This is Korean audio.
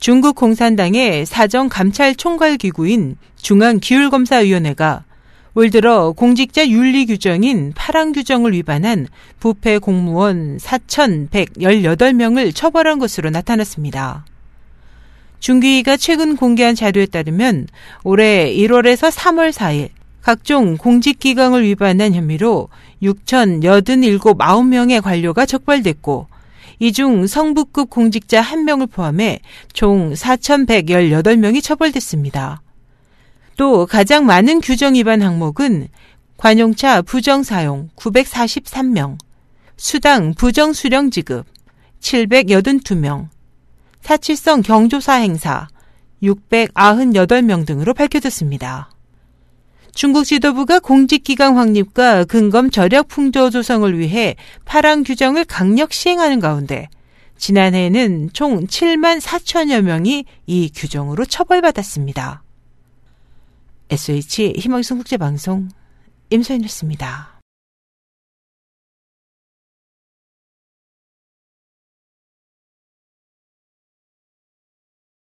중국 공산당의 사정 감찰 총괄 기구인 중앙 기율검사위원회가 올 들어 공직자 윤리 규정인 파랑 규정을 위반한 부패 공무원 4,118명을 처벌한 것으로 나타났습니다. 중기위가 최근 공개한 자료에 따르면 올해 1월에서 3월 4일 각종 공직기강을 위반한 혐의로 6,087명의 관료가 적발됐고 이 중 성부급 공직자 1명을 포함해 총 4,118명이 처벌됐습니다. 또 가장 많은 규정 위반 항목은 관용차 부정 사용 943명, 수당 부정 수령 지급 782명, 사치성 경조사 행사 698명 등으로 밝혀졌습니다. 중국 지도부가 공직기강 확립과 근검 절약 풍조 조성을 위해 파랑 규정을 강력 시행하는 가운데 지난해에는 총 7만 4천여 명이 이 규정으로 처벌받았습니다. SH 희망성 국제방송 임소연이었습니다.